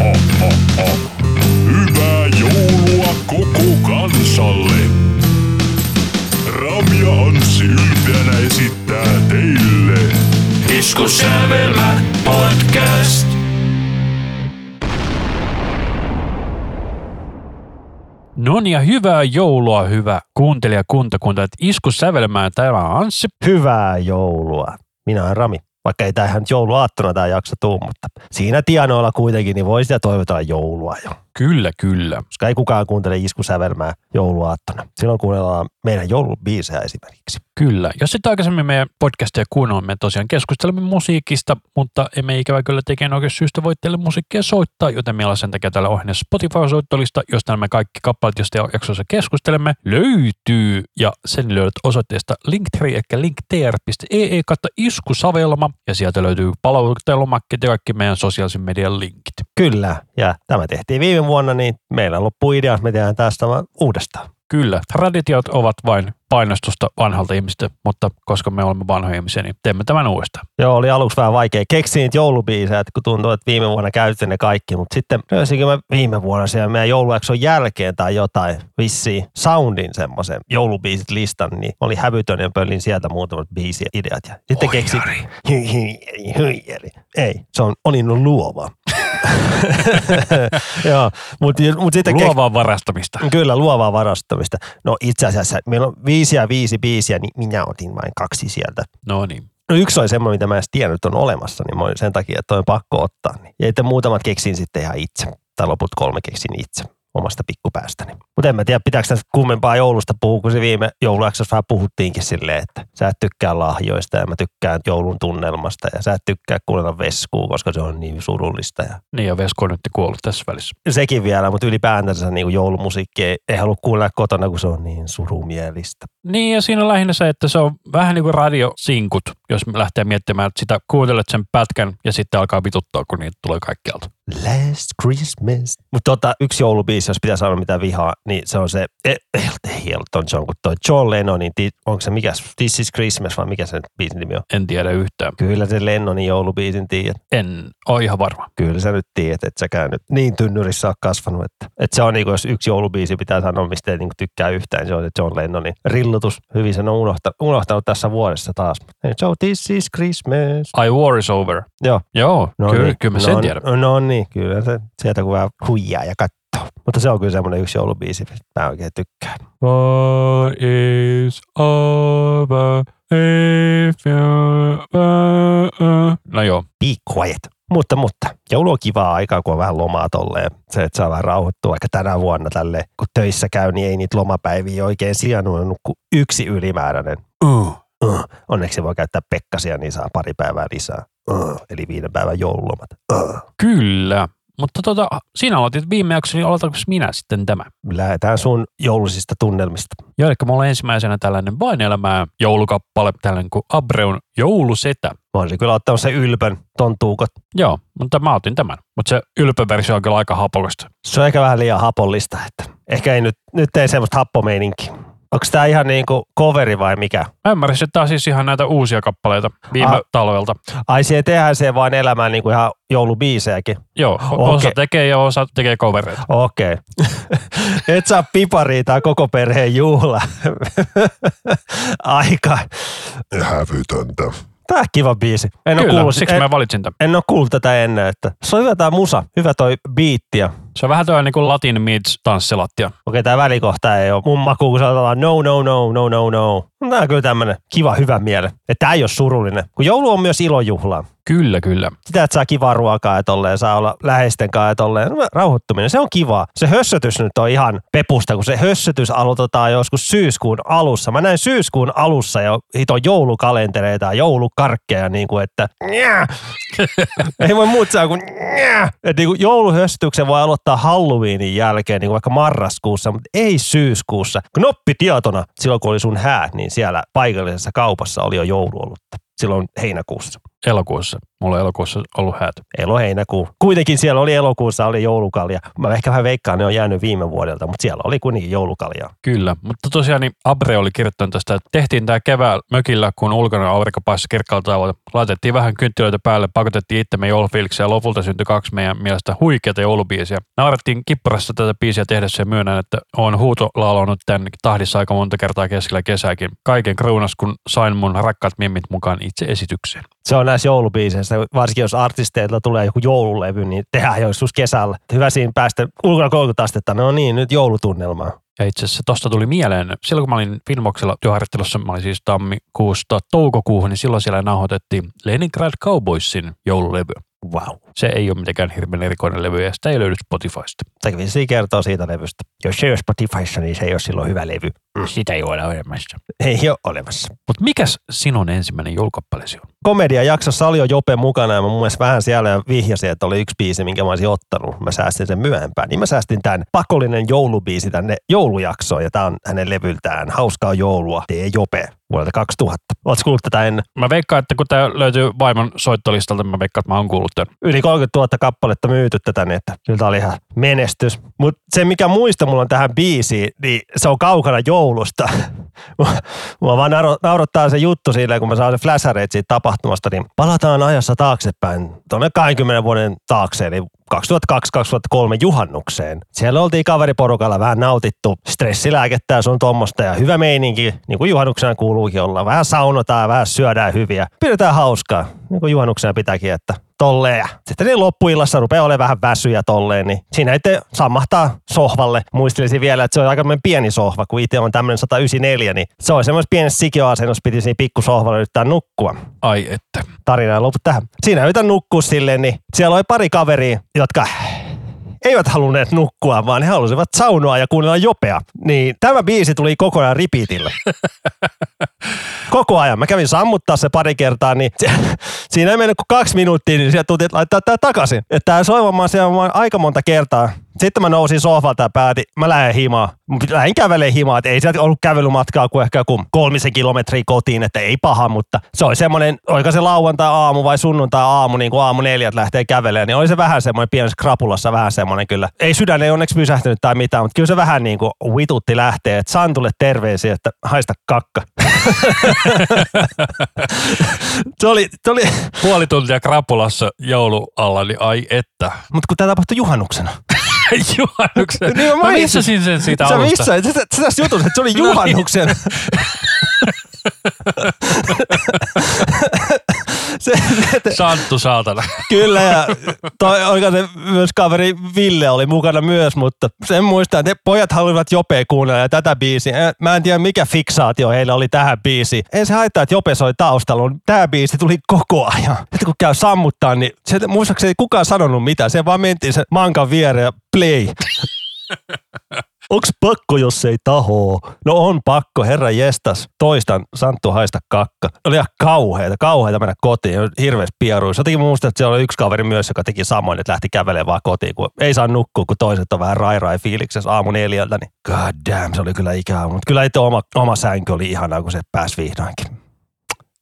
ho, ho, ho. Hyvää joulua koko kansalle. Rami ja Anssi ylpeänä esittää teille. Iskussävelmä podcast. No niin, ja hyvää joulua, hyvä kuuntelija kuntakunta. Isku sävelmään, täällä on Anssi. Hyvää joulua. Minä olen Rami. Vaikka ei tämähän nyt jouluaattona tämä jakso tuu, mutta siinä tienoilla kuitenkin, niin voi sitä toivotella joulua jo. Kyllä, kyllä. Koska ei kukaan kuuntele iskusävelmää jouluaattona. Silloin kuunnellaan meidän joulubiisejä esimerkiksi. Kyllä. Jos sitten aikaisemmin meidän podcastia kuunnella, me tosiaan keskustelemme musiikista, mutta emme ikävä kyllä tekemään oikein syystä voi teille musiikkia soittaa, joten meillä on sen takia täällä ohjelmassa Spotify-soittolista, josta nämä kaikki kappaleet, joista jaksossa keskustelemme, löytyy. Ja sen löydät osoitteesta linktree, eli linktr.ee kautta iskusavelma, ja sieltä löytyy palautelomakkeet ja kaikki meidän sosiaalisen median linkit. Kyllä. Ja tämä tehtiin viime vuonna, niin meillä loppui idea, että me tehdään tästä vaan uudestaan. Kyllä, traditiot ovat vain painostusta vanhalta ihmistä, mutta koska me olemme vanhoja ihmisiä, niin teemme tämän uudestaan. Joo, oli aluksi vähän vaikea keksiä niitä joulubiisejä, että kun tuntuu, että viime vuonna käytin ne kaikki, mutta sitten löysinkö mä viime vuonna siellä meidän joulujakson jälkeen tai jotain vissiin soundin semmoisen joulubiisit listan, niin oli hävytön ja pöllin sieltä muutamat biisiä ideat. Ja sitten keksin, ei, se on, olin luova. Joo, mutta mut sitten Luovaa varastamista. Kyllä, luovaa varastamista. No itse asiassa meillä on viisi ja viisi biisiä, niin minä otin vain kaksi sieltä. No niin. No yksi oli semmoinen, mitä mä en edes tiennyt, että on olemassa, niin mä olin sen takia, että on pakko ottaa. Niin. Ja muutamat keksin sitten ihan itse. Tai loput kolme keksin itse omasta pikkupäästäni. Mutta en mä tiedä, pitääkö tässä kummempaa joulusta puhua, kun se viime joulujaksossa vähän puhuttiinkin silleen, että sä et tykkää lahjoista ja mä tykkään joulun tunnelmasta ja sä et tykkää kuunnella veskuu, koska se on niin surullista. Ja Niin ja Vesko on nyt kuollut tässä välissä. sekin vielä, mutta ylipäätänsä niin joulumusiikki ei, ei halua kuunnella kotona, kun se on niin surumielistä. Niin ja siinä on lähinnä se, että se on vähän niin kuin radiosinkut, jos lähtee miettimään, että sitä kuuntelet sen pätkän ja sitten alkaa vituttaa, kun niitä tulee kaikkialta. Last Christmas. Mutta tota, yksi joulubiisi, jos pitää sanoa mitä vihaa, niin se on se, ei, ei Elton John, kun toi John Lennonin, ti- onko se mikä, This is Christmas vai mikä sen biisin nimi on? En tiedä yhtään. Kyllä se Lennonin joulubiisin tiedät. En ole ihan varma. Kyllä sä nyt tiedät, että säkään nyt niin tynnyrissä oot kasvanut. Että, että se on niin kuin, jos yksi joulubiisi pitää sanoa, mistä ei niin kuin tykkää yhtään, niin se on se John Lennonin rillutus. Hyvin sen on unohtanut, unohtanut tässä vuodessa taas. So this is Christmas. I war is over. Joo. Joo, No kyllä, niin, kyllä mä sen no, tiedän. No niin, kyllä se sieltä kun vähän huijaa ja katsoo. Mutta se on kyllä semmoinen yksi joulubiisi, mistä mä oikein tykkään. War is over if you were... No joo, Be quiet. Mutta, mutta joulu on kivaa aikaa, kun on vähän lomaa tolleen. Se, että saa vähän rauhoittua, vaikka tänä vuonna tälle, kun töissä käy, niin ei niitä lomapäiviä oikein sijannut kuin yksi ylimääräinen. uh. Uh. Onneksi voi käyttää pekkasia, niin saa pari päivää lisää. Uh. Eli viiden päivän joululomat. Uh. kyllä. Mutta tota, sinä aloitit viime jakson, niin aloitanko minä sitten tämä? Lähdetään sun joulusista tunnelmista. Joo, eli mulla on ensimmäisenä tällainen vain elämää joulukappale, tällainen kuin Abreun joulusetä. Mä olisin kyllä ottanut se ylpön, ton tuukot. Joo, mutta mä otin tämän. Mutta se ylpöversio on kyllä aika hapokasta. Se on ehkä vähän liian hapollista, että ehkä ei nyt, nyt ei semmoista happomeininkiä. Onko tämä ihan niinku coveri vai mikä? Mä ymmärsin, että tämä on siis ihan näitä uusia kappaleita viime Ah. talvelta. Ai siihen tehdään se vaan elämään niinku ihan joulubiisejäkin. Joo, o- osa tekee ja osa tekee covereita. Okei. Okay. Et saa piparia, tää on koko perheen juhla. Aika. Hävytöntä. Tää on kiva biisi. En ole Kyllä, kuullut, siksi en, mä valitsin tämän. en ole kuullut tätä ennen. Että se on hyvä tää musa. Hyvä toi biitti. ja Se on vähän tuo niin kuin Latin Meets tanssilattia. Okei, tämä välikohta ei ole mun makuun, kun sanotaan no, no, no, no, no, no. Tämä on kyllä tämmönen kiva, hyvä miele. Että tämä ei ole surullinen. Kun joulu on myös ilojuhla. Kyllä, kyllä. Sitä, että saa kivaa ruokaa ja tolleen, saa olla läheisten kanssa ja tolleen. No, rauhoittuminen, se on kivaa. Se hössötys nyt on ihan pepusta, kun se hössötys aloitetaan joskus syyskuun alussa. Mä näin syyskuun alussa jo hito joulukalentereita ja joulukarkkeja, niin kuin että ei voi muuta sanoa kuin. Että niin kuin jouluhössötyksen voi aloittaa Halloweenin jälkeen, niin vaikka marraskuussa, mutta ei syyskuussa. Knoppi tietona, silloin kun oli sun häät, niin siellä paikallisessa kaupassa oli jo jouluolutta. Silloin heinäkuussa. Elokuussa. Mulla on elokuussa ollut häät. Elo heinäkuu. Kuitenkin siellä oli elokuussa oli joulukalja. Mä ehkä vähän veikkaan, ne on jäänyt viime vuodelta, mutta siellä oli kuitenkin joulukalja. Kyllä, mutta tosiaan niin Abre oli kirjoittanut tästä, että tehtiin tämä keväällä mökillä, kun ulkona aurinko paistoi kirkkaalta tavalla. Laitettiin vähän kynttilöitä päälle, pakotettiin itsemme joulufiiliksi ja lopulta syntyi kaksi meidän mielestä huikeata joulubiisiä. Naurettiin kippurassa tätä biisiä tehdessä ja myönnän, että on huutolaulunut tämän tahdissa aika monta kertaa keskellä kesääkin. Kaiken kruunas, kun sain mun rakkaat mimmit mukaan itse esitykseen. Se on näissä joulubiiseissä, varsinkin jos artisteilta tulee joku joululevy, niin tehdään joskus kesällä. Hyvä siinä päästä ulkona 30 astetta, no niin, nyt joulutunnelmaa. Ja itse asiassa tosta tuli mieleen, silloin kun mä olin Finvoxilla työharjoittelussa, mä olin siis tammikuusta toukokuuhun, niin silloin siellä nauhoitettiin Leningrad Cowboysin joululevy. Wow. Se ei ole mitenkään hirveän erikoinen levy ja sitä ei löydy Spotifysta. Se vissiin kertoo siitä levystä. Jos se ei ole Spotifyssa, niin se ei ole silloin hyvä levy. Sitä ei ole olemassa. Ei ole olemassa. Mutta mikäs sinun ensimmäinen joulukappaleesi on? Komediajaksossa oli jo Jope mukana ja mä mun mielestä vähän siellä ja vihjasin, että oli yksi biisi, minkä mä olisin ottanut. Mä säästin sen myöhempään. Niin mä säästin tämän pakollinen joulubiisi tänne joulujaksoon ja tää on hänen levyltään Hauskaa joulua, tee Jope vuodelta 2000. Oletko kuullut tätä ennen? Mä veikkaan, että kun tämä löytyy vaimon soittolistalta, mä veikkaan, että mä oon kuullut tämän. Yli 30 000 kappaletta myyty tätä, niin että kyllä tää oli ihan menestys. Mutta se, mikä muista mulla on tähän biisiin, niin se on kaukana joulusta. Mua vaan naurattaa se juttu silleen, kun mä saan se flashareet siitä tapahtumasta, niin palataan ajassa taaksepäin tuonne 20 vuoden taakse, eli 2002-2003 juhannukseen. Siellä oltiin kaveriporukalla vähän nautittu stressilääkettä ja sun tuommoista ja hyvä meininki, niin kuin juhannuksena kuuluukin olla. Vähän saunotaan, vähän syödään hyviä. Pidetään hauskaa, niin kuin juhannuksena pitääkin, että tolleen. Ja Sitten niin loppuillassa rupeaa olemaan vähän väsyjä tolleen, niin siinä itse sammahtaa sohvalle. Muistelisin vielä, että se on aika pieni sohva, kun itse on tämmöinen 194, niin se on semmoisessa pienessä sikioasennossa, piti siinä pikkusohvalla yrittää nukkua Ai että. tarina ei lopu tähän. Siinä yritän nukkua silleen, niin siellä oli pari kaveria, jotka eivät halunneet nukkua, vaan he halusivat saunoa ja kuunnella jopea. Niin tämä biisi tuli kokonaan repeatille. Koko ajan. Mä kävin sammuttaa se pari kertaa, niin se, siinä ei mennyt kuin kaksi minuuttia, niin sieltä tultiin laittaa tää takaisin. Että tää soivamaan siellä aika monta kertaa. Sitten mä nousin sohvalta ja päätin, mä lähden himaan. Mä lähdin kävelemään himaan, että ei sieltä ollut kävelymatkaa kuin ehkä kuin kolmisen kilometriä kotiin, että ei paha, mutta se oli semmoinen, oliko se lauantai-aamu vai sunnuntai-aamu, niin kuin aamu neljät lähtee kävelemään, niin oli se vähän semmoinen pienessä krapulassa vähän semmoinen kyllä. Ei sydän ei onneksi pysähtynyt tai mitään, mutta kyllä se vähän niin kuin vitutti lähtee, että Santulle terveisiä, että haista kakka. se oli, se oli, Puoli tuntia krapulassa joulualla, niin ai että. mutta kun tämä tapahtui juhannuksena. Juhannuksen. Niin mä mä missasin sen siitä Sä alusta. missä? Se, se, se tässä jutussa, että se oli No niin. juhannuksen. Se, se, Santtu saatana. Kyllä, ja toi, oliko se myös kaveri Ville oli mukana myös, mutta sen muistan, että ne pojat haluavat Jope kuunnella ja tätä biisiä. Mä en tiedä, mikä fiksaatio heillä oli tähän biisiin. Ei se haittaa, että Jope soi taustalla, tämä biisi tuli koko ajan. Että kun käy sammuttaa, niin se, muistaakseni ei kukaan sanonut mitään. Se vaan mentiin sen mankan viereen ja play. Onks pakko, jos ei tahoo? No on pakko, herra jestas. Toistan, Santtu haista kakka. Oli ihan kauheita, kauheita mennä kotiin. Hirveästi pieruissa. Jotenkin muistan, että siellä oli yksi kaveri myös, joka teki samoin, että lähti kävelemään vaan kotiin, kun ei saa nukkua, kun toiset on vähän rai rai fiiliksessä aamu neljältä. Niin god damn, se oli kyllä ikävä. Mutta kyllä itse oma, oma sänky oli ihanaa, kun se pääsi vihdoinkin.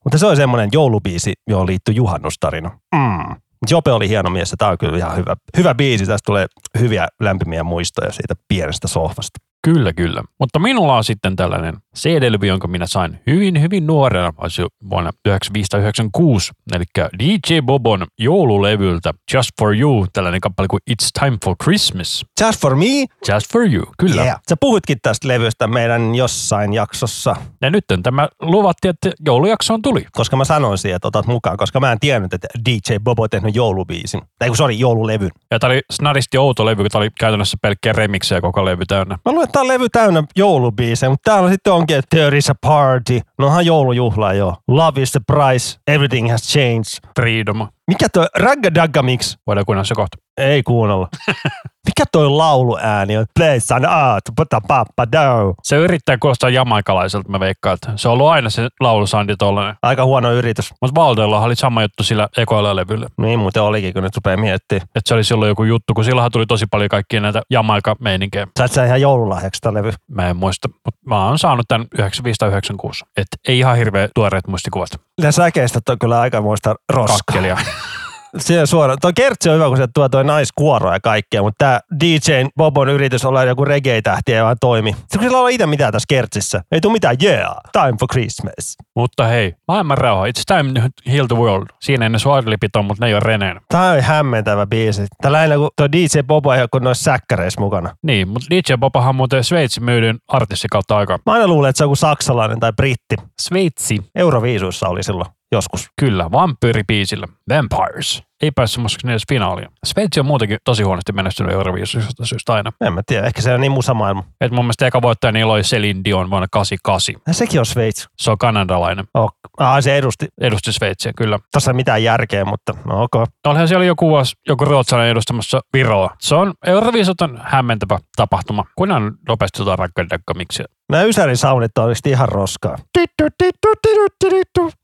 Mutta se oli semmoinen joulubiisi, johon liittyy juhannustarina. Mm. Jope oli hieno mies ja tämä on kyllä ihan hyvä, hyvä biisi. Tästä tulee hyviä lämpimiä muistoja siitä pienestä sohvasta. Kyllä, kyllä. Mutta minulla on sitten tällainen CD-levy, jonka minä sain hyvin, hyvin nuorena, vuonna 1996, eli DJ Bobon joululevyltä Just For You, tällainen kappale kuin It's Time For Christmas. Just for me. Just For You, kyllä. Yeah. Sä puhuitkin tästä levystä meidän jossain jaksossa, Ja nyt tämä luvattiin, että joulujaksoon tuli. koska mä sanoin siihen, että otat mukaan, koska mä en tiennyt, että DJ Bobo on tehnyt joulubiisin. Tai kun sori, joululevyn. Ja tämä oli snadisti outo levy, kun tämä oli käytännössä pelkkiä remiksejä koko levy täynnä. Mä luulen, että tää on levy täynnä joulubiisejä, mutta täällä sitten onkin, että there is a party. No onhan joulujuhla jo. Love is the price. Everything has changed. Freedom. Mikä toi Ragga Dagga Mix? Voidaan kuunnella se kohta. Ei kuunnella. Mikä toi lauluääni on? Play some art, putta pappa do. Se yrittää kuulostaa jamaikalaiselta, mä veikkaan. Että se on ollut aina se laulusandi tollanen. Aika huono yritys. Mutta Valdolla oli sama juttu sillä ekoilla levyllä. Niin muuten olikin, kun nyt rupeaa miettimään. Että se oli silloin joku juttu, kun silloinhan tuli tosi paljon kaikkia näitä jamaika-meininkejä. Sait sä ihan joululahjaksi sitä levy? Mä en muista, mutta mä oon saanut tämän 95 tai 96. Et ei ihan hirveä tuoreet muistikuvat. Ne säkeistä on kyllä aikamoista roskaa. Kakkelia. Siihen suoraan. Tuo kertsi on hyvä, kun se tuo toi naiskuoro ja kaikkea, mutta tämä DJ Bobon yritys olla joku reggae-tähti ei vaan toimi. Sitten kun sillä on itse mitään tässä kertsissä. Ei tule mitään, yeah, time for Christmas. mutta hei, maailman rauha. It's time to heal the world. Siinä ei ne suorilipit on, mutta ne ei ole reneen. Tämä on hämmentävä biisi. Tämä lähinnä kun tuo DJ Bobo ei ole kuin noissa säkkäreissä mukana. Niin, mutta DJ Bobahan on muuten Sveitsin myydyn artisti kautta aikaa. Mä aina luulen, että se on joku saksalainen tai britti. Sveitsi. Euroviisuissa oli silloin joskus. Kyllä, vampyyripiisillä. Vampires. Ei päässyt semmoiseksi edes finaaliin. Sveitsi on muutenkin tosi huonosti menestynyt Euroviisusta syystä aina. En mä tiedä, ehkä se on niin musamaailma. Et mun mielestä eka voittaja niillä oli Celine Dion vuonna 88. Ja sekin on Sveitsi. Se on kanadalainen. Oh. Ah, se edusti. Edusti Sveitsiä, kyllä. Tuossa ei mitään järkeä, mutta no ok. Olihan siellä joku vuosi joku ruotsalainen edustamassa Viroa. Se on Euroviisut on hämmentävä tapahtuma. Kunhan nopeasti jotain rakkaudekka, miksi. Nämä Ysärin saunit on oikeasti ihan roskaa.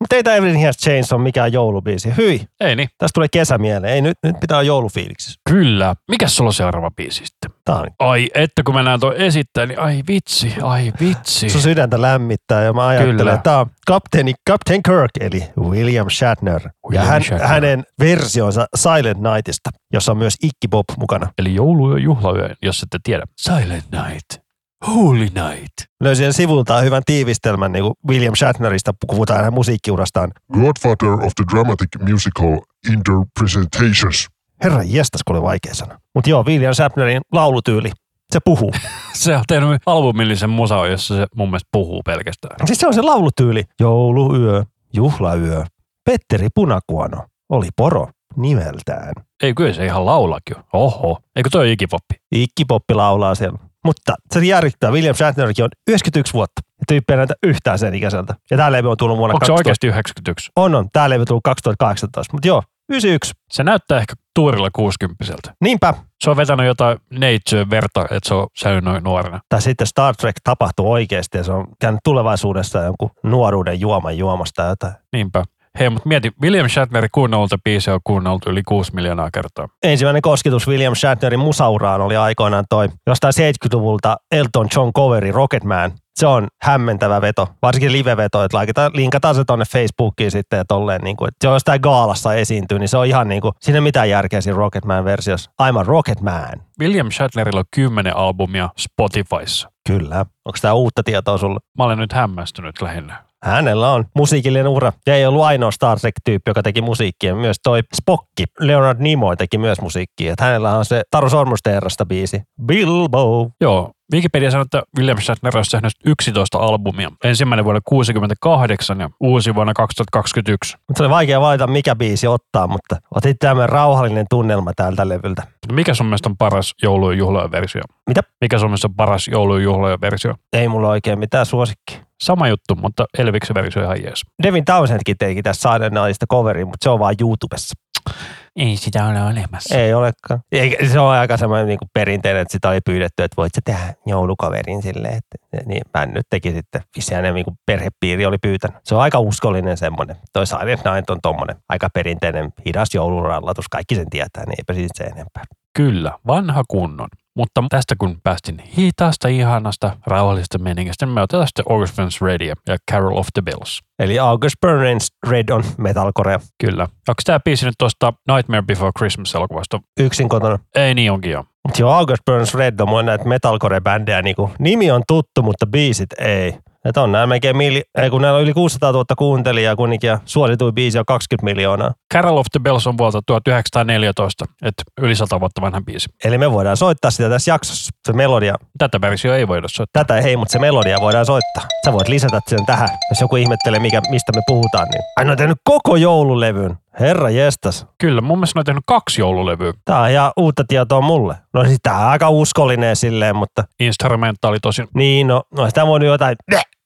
Mutta ei tämä Everything Has Changed on mikään joulubiisi. Hyi, Ei niin. tästä tulee kesä mieleen. Ei, nyt, nyt pitää olla joulufiiliksissä. Kyllä. Mikäs sulla on seuraava biisi sitten? Tää on, Ai, että kun mä näen tuon esittää, niin ai vitsi, ai vitsi. sun sydäntä lämmittää ja mä ajattelen, Kyllä. että tämä on kapteeni Captain Kirk eli William Shatner. ja William hän, Shatner. hänen versionsa Silent Nightista, jossa on myös Ikki Bob mukana. Eli joulu- ja juhlayö, jos ette tiedä. Silent Night. Holy Night. Löysin sivultaan hyvän tiivistelmän niin kuin William Shatnerista, kun puhutaan hänen musiikkiurastaan. Godfather of the dramatic musical interpretations. Herra jestas, kun oli vaikea sana. Mutta joo, William Shatnerin laulutyyli, se puhuu. Se on tehnyt albumillisen musa, jossa se mun mielestä puhuu pelkästään. siis se on se laulutyyli. Jouluyö, juhlayö, Petteri Punakuono oli poro nimeltään. Ei, kyllä se ihan laulakin. Oho. Eikö toi ikipoppi? Ikki Poppi laulaa siellä. Mutta se järjittää, William Shatnerkin on 91 vuotta. Ja tyyppi ei näytä yhtään sen ikäiseltä. Ja tämä levy on tullut vuonna Onko se 2000. oikeasti 91? On, on. Tämä levy on tullut 2018. Mutta joo, 91. Se näyttää ehkä tuurilla 60 Niinpä. Se on vetänyt jotain neitsyön verta, että se on säilynyt noin nuorena. Tai sitten Star Trek tapahtuu oikeasti ja se on käynyt tulevaisuudessa jonkun nuoruuden juoman juomasta tai jotain. Niinpä. Hei, mutta mieti, William Shatnerin kuunnellulta biisiä on kuunneltu yli 6 miljoonaa kertaa. Ensimmäinen kosketus William Shatnerin musauraan oli aikoinaan toi jostain 70-luvulta Elton John coveri Rocketman. Se on hämmentävä veto, varsinkin live-veto, että laitetaan, linkataan se tonne Facebookiin sitten ja tolleen, niin kuin, että se on jostain gaalassa esiintyy, niin se on ihan niin kuin, siinä ei mitään järkeä siinä Rocketman-versiossa. I'm a Rocketman. William Shatnerilla on 10 albumia Spotifyssa. Kyllä. Onko tämä uutta tietoa sulle? Mä olen nyt hämmästynyt lähinnä. Hänellä on musiikillinen ura. Ja ei ollut ainoa Star Trek-tyyppi, joka teki musiikkia. Myös toi Spockki, Leonard Nimoy teki myös musiikkia. Et hänellä on se Taru Sormusten herrasta biisi. Bilbo. Joo, Wikipedia sanoo, että William Shatner on tehnyt 11 albumia. Ensimmäinen vuonna 68 ja uusi vuonna 2021. Mutta se oli vaikea valita, mikä biisi ottaa, mutta otit tämmöinen rauhallinen tunnelma tältä levyltä. Mikä sun mielestä on paras joulu- ja juhlajan versio? Mitä? Mikä sun mielestä on paras joulu- ja juhlajan versio? Ei mulla oikein mitään suosikki. Sama juttu, mutta Elviksen versio ihan jees. Devin Townsendkin teki tässä Silent Nightista coverin, mutta se on vaan YouTubessa. Ei sitä ole olemassa. Ei olekaan. Ei, se on aika semmoinen niin kuin perinteinen, että sitä oli pyydetty, että voit sä tehdä joulukaverin silleen. Että, niin mä nyt teki sitten, vissi hänen niin kuin perhepiiri oli pyytänyt. Se on aika uskollinen semmoinen. Toi Silent Night on tommonen aika perinteinen hidas joulurallatus. Kaikki sen tietää, niin eipä siitä se enempää. Kyllä, vanha kunnon. Mutta tästä kun päästin hitaasta, ihanasta, rauhallisesta meningistä, niin me otetaan sitten August Burns Radio ja Carol of the Bells. Eli August Burns Red on metalcore. Kyllä. Onko tämä biisi nyt tuosta Nightmare Before Christmas-elokuvasta? Yksin kotona. Ei niin onkin jo. Mutta joo, August Burns Red on mun näitä metalcore-bändejä. Niin nimi on tuttu, mutta biisit ei. Että on näillä melkein mili, ei kun näillä on yli 600 000 kuuntelijaa kuitenkin ja suosituin biisi on 20 miljoonaa. Carol of the Bells on vuodelta 1914, että yli 100 vuotta vanha biisi. Eli me voidaan soittaa sitä tässä jaksossa. Se melodia, Tätä versiota ei voida soittaa. tätä ei, mutta se melodia voidaan soittaa. Sä voit lisätä sen tähän, jos joku ihmettelee, mikä, mistä me puhutaan. Niin. Ai ne on tehnyt koko joululevyn. Herra jestas. Kyllä, mun mielestä ne on tehnyt kaksi joululevyä. Tää on ihan uutta tietoa mulle. No siis tää on aika uskollinen silleen, mutta Instrumentaali tosin. niin, no, no sitä voinut jotain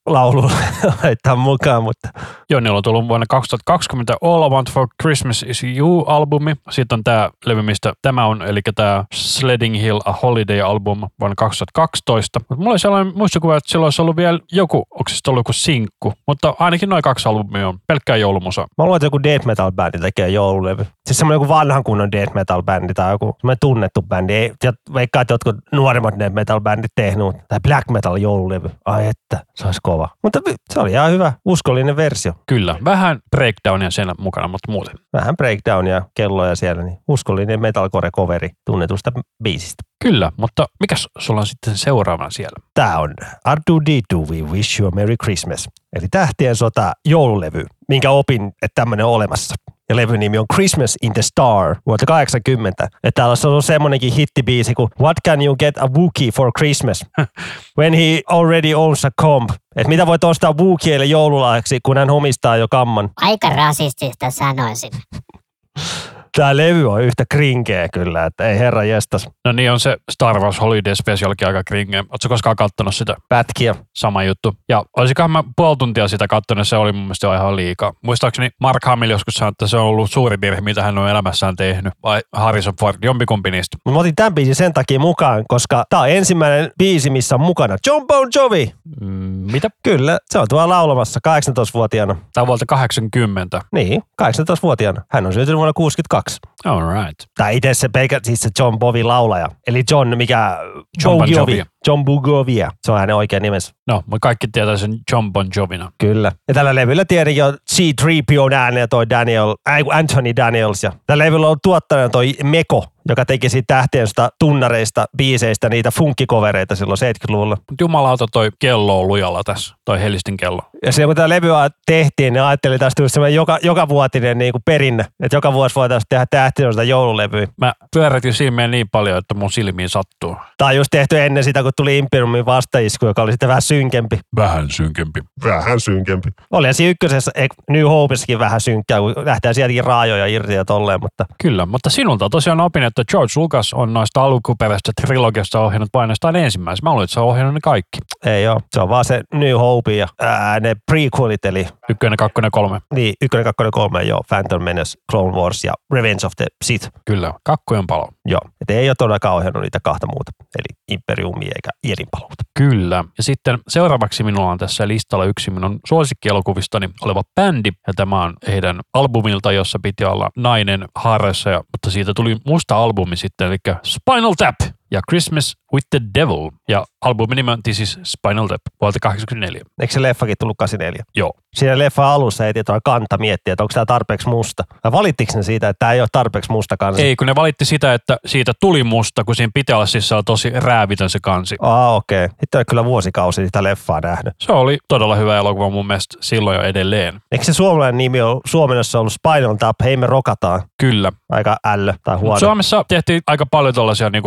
laulu laittaa mukaan, mutta Joo, niillä on tullut vuonna 2020 All I Want for Christmas is You-albumi. Sitten on tämä levy, mistä tämä on, eli tämä Sledding Hill A Holiday-album vuonna 2012. Mutta mulla oli sellainen muistikuva, että silloin olisi ollut vielä joku, onko se ollut joku sinkku, mutta ainakin noin kaksi albumia on pelkkää joulumusa. mä luulen, että joku death metal bändi tekee joululevy. Siis semmoinen joku vanhan kunnon death metal bändi tai joku semmoinen tunnettu bändi. Ei, veikkaa, että jotkut nuoremmat death metal bändit tehnyt. Tai black metal joululevy. Ai että, se olisi kova. Mutta se oli ihan hyvä, uskollinen versio. Kyllä, vähän breakdownia siellä mukana, mutta muuten. Vähän breakdownia, kelloja siellä, niin uskollinen metalcore coveri tunnetusta biisistä. Kyllä, mutta mikäs sulla on sitten seuraavana siellä? Tämä on R2D2 We Wish You a Merry Christmas. Eli Tähtien sota joululevy, minkä opin, että tämmöinen on olemassa. Ja levyn nimi on Christmas in the Star vuotta 80. Ja täällä on ollut semmonenkin hittibiisi kuin What can you get a Wookiee for Christmas? When he already owns a comb. Että mitä voit ostaa Wookieelle joululahjaksi, kun hän omistaa jo kamman. Aika rasistista sanoisin. Tää levy on yhtä krinkeä kyllä, että ei herra jestas. No niin on se Star Wars Holiday Specialkin aika kringe. Oletko koskaan kattonut sitä? Pätkiä. Sama juttu. Ja olisikohan mä puoli tuntia sitä kattonut, se oli mun mielestä jo ihan liikaa. Muistaakseni Mark Hamill joskus sanoi, että se on ollut suuri virhe, mitä hän on elämässään tehnyt. Vai Harrison Ford, jompikumpi niistä. Mä otin tämän biisin sen takia mukaan, koska tää on ensimmäinen biisi, missä on mukana John Bon Jovi. Mm, mitä? Kyllä, se on tuolla laulamassa 18-vuotiaana. Tämä on vuolta 80. Niin, 18-vuotiaana. Hän on syntynyt vuonna 62. All right. Tai itse se pelkä, siis se John Bovi laulaja. Eli John, mikä... John Bon. Jovi. John Bugovia. Se on hänen oikea nimensä. No, me kaikki tietää sen John Bon Jovina. Kyllä. Ja tällä levyllä tietenkin on C-3PO ääni ja toi Daniel, äh, Anthony Daniels. Ja tällä levyllä on tuottajana toi Meko, joka teki siitä tähtien tunnareista, biiseistä niitä funkkikovereita silloin 70-luvulla. Mutta jumalauta toi kello on lujalla tässä, toi Helistin kello. Ja silloin kun tämä levy tehtiin, niin ajattelin tästä tulisi semmoinen joka, joka vuotinen niin kuin perinne, että joka vuosi voitaisiin tehdä tähtien sota joululevyä. Mä pyörätin silmiä niin paljon, että mun silmiin sattuu. Tämä on just tehty ennen sitä, kun tuli Imperiumin vastaisku, joka oli sitten vähän synkempi. Vähän synkempi. Vähän synkempi. Oli siinä ykkösessä, New Hopessakin vähän synkkää, kun lähtee sieltäkin raajoja irti ja tolleen, mutta Kyllä, mutta sinulta tosiaan opin, että George Lucas on noista alkuperäistä trilogiasta ohjannut vain ensimmäisen. Mä luulen, että se on ohjannut ne kaikki. ei ole. Se on vaan se New Hope ja ää, ne prequelit, eli Ykkönen, kakkonen, kolme. niin, ykkönen, kakkonen, kolme, joo, Phantom Menace, Clone Wars ja Revenge of the Sith. Kyllä, kakkojen palo. Joo, et ei ole todellakaan ohjannut niitä kahta muuta, eli Imperiumia eikä Ierinpaluuta. Kyllä. Ja sitten seuraavaksi minulla on tässä listalla yksi minun suosikkielokuvistani oleva bändi. Ja tämä on heidän albumilta, jossa piti olla nainen haaressa, ja, mutta siitä tuli musta albumi sitten, eli Spinal Tap ja Christmas with the Devil. Ja albumin nimi on siis Spinal Tap vuodelta 84. Eikö se leffakin tullut 84? Joo. Siinä leffa alussa ei tietoa kanta miettiä, että onko tämä tarpeeksi musta. Vai valittiko ne siitä, että tämä ei ole tarpeeksi musta kansi? Ei, kun ne valitti sitä, että siitä tuli musta, kun siinä pitää olla siis tosi räävitön se kansi. Aa, okei. Okay. Sitten on kyllä vuosikausi sitä leffaa nähnyt. Se oli todella hyvä elokuva mun mielestä silloin jo edelleen. Eikö se suomalainen nimi ole suomennossa ollut Spinal Tap, hei me rokataan? Kyllä. Aika ällö tai huono. Mut Suomessa tehtiin aika paljon tällaisia niin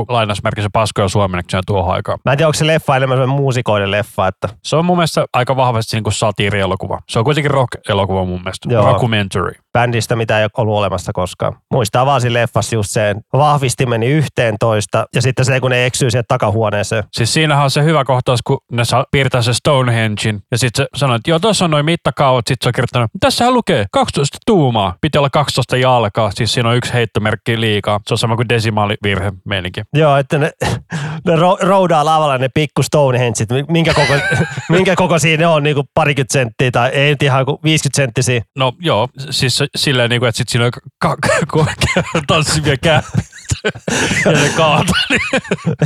lainausmerkissä paskoja suomenneksi tuohon aikaan. Mä en tiedä, onko se leffa enemmän muusikoiden leffa, että Se on mun mielestä aika vahvasti niin satiirielokuva. Se on kuitenkin rock-elokuva mun mielestä. Joo. Rockumentary. bändistä, mitä ei ole ollut olemassa koskaan. Muistaa vaan siinä leffassa just sen vahvistimeni yhteen toista ja sitten se, kun ne eksyy sieltä takahuoneeseen. Siis siinähän on se hyvä kohtaus, kun ne saa piirtää se Stonehengein ja sitten se sanoo, että joo, tuossa on noin mittakaavat. Sitten se on kirjoittanut, tässähän lukee 12 tuumaa. Piti olla 12 jalkaa. Siis siinä on yksi heittomerkki liikaa. Se on sama kuin desimaalivirhe meininki. Joo, että ne, ne ro, roudaa lavalla ne pikku Stonehengeit, minkä koko, minkä koko siinä on, niin kuin parikymmentä senttiä tai ei nyt ihan kuin 50 senttisiä. No joo, siis silleen, niin kuin, että sit siinä on ka- ka- tanssivia käppiä. Ja ne kaata.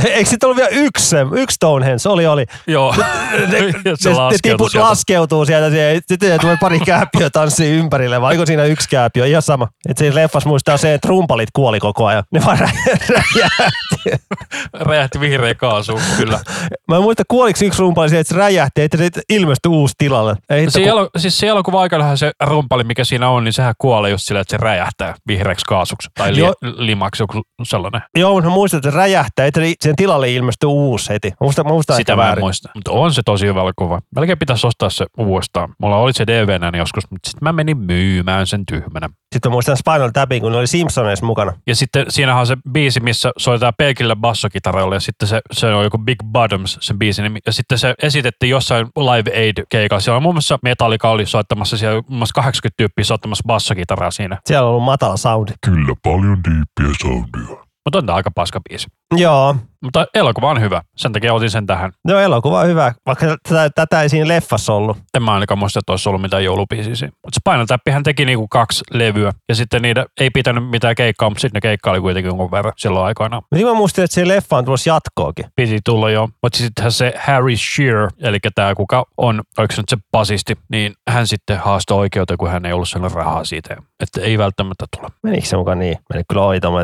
Niin, Eikö sitten ollut vielä yksi, se- yksi Stonehenge? Oli, oli. joo. Ne, Ja ne, se ne laskeutuu tiput sieltä. laskeutuu sieltä. Sitten tulee pari kääpiöä tanssii ympärille, vai oliko siinä yksi kääpiö? Ihan sama. Et siinä leffassa muistaa se, että rumpalit kuoli koko ajan. Ne vaan rä- räjähti. Räjähti vihreä kaasu, kyllä. Mä en muista, kuoliko yksi rumpali siihen, että se räjähti, että se ilmestyi uusi tilalle. Ei Se kun- elo, siis se elokuva aikanahan se rumpali, mikä siinä on, niin sehän kuolee just sillä, että se räjähtää vihreäksi kaasuksi tai li, limaksi, joku sellainen. Joo, mutta mä muistan, että se räjähtää, että sen tilalle ilmestyy uusi heti. Mä muistan, mä muistan Sitä mä en muista. Mutta on se tosi hyvä elokuva. Melkein pitäisi ostaa se uudestaan. Mulla oli se DVnä joskus, mutta sitten mä menin myymään sen tyhmänä. Sitten mä muistan Spinal Tapin, kun ne oli Simpsoneissa mukana. Ja sitten siinähän on se biisi, missä soitetaan pelkillä bassokitaralla ja sitten se, se on joku Big Bottoms, sen biisin nimi. Ja sitten se esitettiin jossain Live Aid-keikalla. Siellä on muun muassa Metallica oli soittamassa siellä muun muassa 80 tyyppiä soittamassa bassokitaraa siinä. Siellä on ollut matala soundi. Kyllä paljon diippiä soundia. Mutta on tää aika paska biisi. Joo, Mutta elokuva on hyvä. Sen takia otin sen tähän. no elokuva on hyvä, vaikka tätä, tätä ei siinä leffassa ollut. En mä ainakaan muista, että olisi ollut mitään joulubiisiä siinä. Mutta Spinal Tappihän teki niinku kaksi levyä. Ja sitten niitä ei pitänyt mitään keikkaa, mutta sitten ne keikkaili kuitenkin jonkun verran silloin aikoinaan. Mutta mä muistin, että siihen leffaan tulossa jatkoakin. Piti tulla jo. Mutta sittenhän se Harry Shearer, eli tämä kuka on, oliko se nyt se basisti, niin hän sitten haastoi oikeuteen, kun hän ei ollut sellainen rahaa siitä. Että ei välttämättä tule. Menikö se mukaan niin? Meni kyllä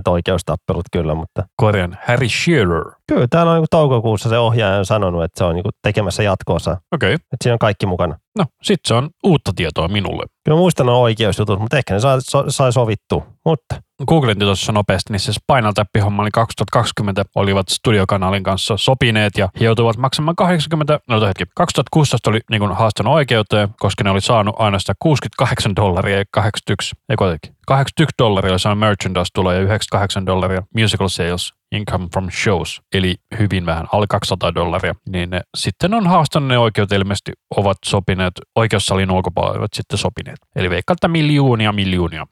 oikeustappelut kyllä, mutta Korjan Harry Shearer. kyllä täällä on niin toukokuussa se ohjaaja on sanonut, että se on niin tekemässä jatkoosa. Okei. Okay. Että siinä on kaikki mukana. No, sit se on uutta tietoa minulle. Kyllä mä muistan nuo oikeusjutut, mutta ehkä ne sai, so, sai sovittua. Mutta Googletin tuossa nopeasti, niin se Spinal Tap-homma oli 2020, olivat studiokanalin kanssa sopineet ja he joutuivat maksamaan 80, no hetki, 2016 oli niin haastanut oikeuteen, koska ne oli saanut ainoastaan 68 dollaria ja 81, ei kuitenkin, 81 dollaria oli saanut merchandise tuloja ja 98 dollaria musical sales income from shows, eli hyvin vähän, alle 200 dollaria, niin ne sitten on haastanut ne oikeudet ilmeisesti ovat sopineet, oikeussalin ulkopuolella ovat sitten sopineet. Eli veikkalta miljoonia miljoonia.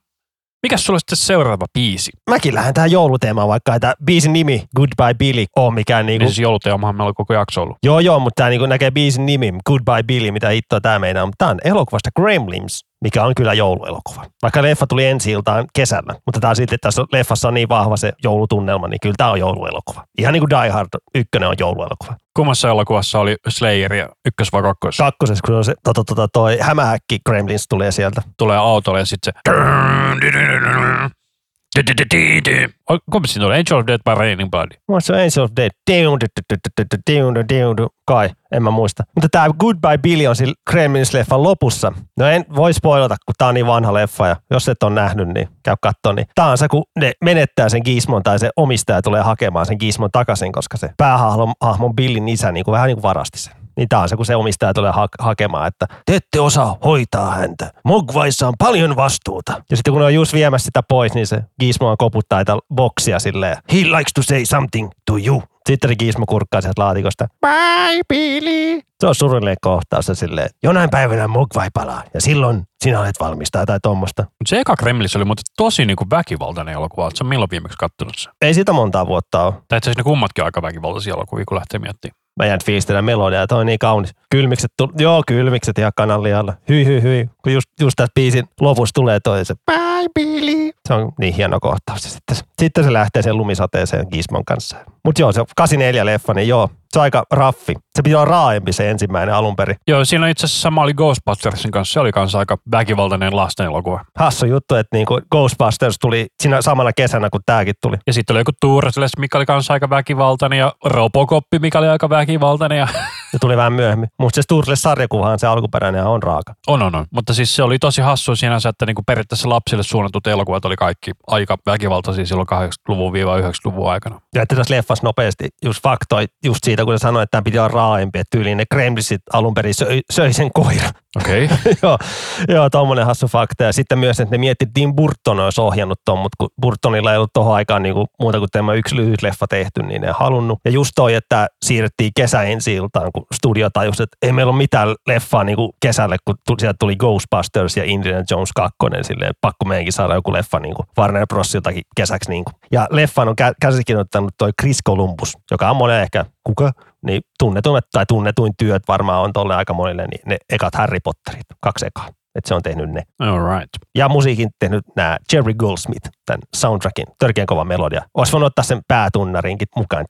Mikäs sulla sitten seuraava biisi? mäkin lähden tähän jouluteemaan, vaikka ei tämä biisin nimi Goodbye Billy ole mikään niinku... Niin siis jouluteemahan meillä on koko jakso ollut. Joo, joo, mutta tämä niinku näkee biisin nimi Goodbye Billy, mitä hittoa tämä meinaa. Mutta tämä on elokuvasta Gremlins, mikä on kyllä jouluelokuva. Vaikka leffa tuli ensi iltaan kesällä, mutta tämä silti tässä leffassa on niin vahva se joulutunnelma, niin kyllä tämä on jouluelokuva. Ihan niin kuin Die Hard 1 on jouluelokuva. Kummassa elokuvassa oli Slayer ja ykkös vai kakkos? Kakkosessa, kun se to, to, to, to, toi hämähäkki Gremlins tulee sieltä. tulee autolle ja sitten se... Kumpi siinä oli? Angel of Death by Raining Blood. Mun se on Angel of du. Kai, en mä muista. Mutta tämä Goodbye Billy on sillä Gremlins-leffan lopussa. No en voi spoilata, kun tää on niin vanha leffa ja jos et ole nähnyt, niin käy katsoa. Niin tää on se, kun ne menettää sen Gizmon tai se omistaja tulee hakemaan sen Gizmon takaisin, koska se päähahmon hahmon Billin isä niin kuin vähän niin kuin varasti sen. Niin tää on se, kun se omistaja tulee ha- hakemaan, että te ette osaa hoitaa häntä. Mogvaissa on paljon vastuuta. Ja sitten kun ne on just viemässä sitä pois, niin se Gizmo koputtaa tätä boksia silleen. He likes to say something to you. Sitten se Gizmo kurkkaa sieltä laatikosta. Bye, Billy. Se on surullinen kohtaus se silleen, jonain päivänä Mogwai palaa ja silloin sinä olet valmis tai tuommoista. Mutta se eka Kremlis oli muuten tosi niinku väkivaltainen elokuva. Oletko sä milloin viimeksi kattonut sen? Ei sitä montaa vuotta ole. Tai itse asiassa ne kummatkin on aika väkivaltaisia elokuvia, kun lähtee miettimään. Mä jään fiilistellä melodiaa, toi on niin kaunis. Kylmikset, tuli, joo kylmikset ihan kanalialla. Hyi hyi hyi, kun just, just tässä biisin lopussa tulee toi se bye Billy. Se on niin hieno kohtaus. Sitten, sitten se lähtee sen lumisateeseen Gizmon kanssa. Mutta joo, se 84 leffa, niin joo, se on aika raffi. Se piti olla raaempi se ensimmäinen alun perin. Joo, siinä itse asiassa sama oli Ghostbustersin kanssa. Se oli kanssa aika väkivaltainen lasten elokuva. Hassu juttu, että niinku Ghostbusters tuli siinä samana kesänä, kun tääkin tuli. Ja sitten oli joku Tourasles, mikä oli kanssa aika väkivaltainen, ja Robocoppi, mikä oli aika väkivaltainen. Ja... Se tuli vähän myöhemmin. Mutta se Sturles-sarjakuvahan se alkuperäinen on raaka. On, on, on. Mutta siis se oli tosi hassu sinänsä, että niinku periaatteessa lapsille suunnatut elokuvat oli kaikki aika väkivaltaisia silloin 80-luvun 90-luvun aikana. Ja että tässä leffassa nopeasti just faktoi just siitä, kun se sanoi, että tämä piti olla raaempi, että tyyliin ne Kremlisit alun perin söi, söi sen koira. Okei. Okay. joo, joo tommonen hassu fakta. Ja sitten myös, että ne mietti, että Tim Burton olisi ohjannut ton, mutta kun Burtonilla ei ollut tohon aikaan niin kuin muuta kuin tämä yksi lyhyt leffa tehty, niin ne ei halunnut. Ja just toi, että siirrettiin kesä ensi iltaan, kun studio tajusi, että ei meillä ole mitään leffaa niin kuin kesälle, kun tu- sieltä tuli Ghostbusters ja Indiana Jones 2, silleen pakko meidänkin saada joku leffa niin kuin Warner Brosiltakin kesäksi. Niin kuin. Ja leffan on kä- käsikirjoittanut toi Chris Columbus, joka on monen ehkä kuka, niin tunnetun, tai tunnetuin työt varmaan on tolle aika monille, niin ne ekat Harry Potterit, kaksi ekaa. Että se on tehnyt ne. All right. Ja musiikin tehnyt nämä Jerry Goldsmith, tämän soundtrackin, törkeän kova melodia. Olisi voinut ottaa sen päätunnarinkin mukaan.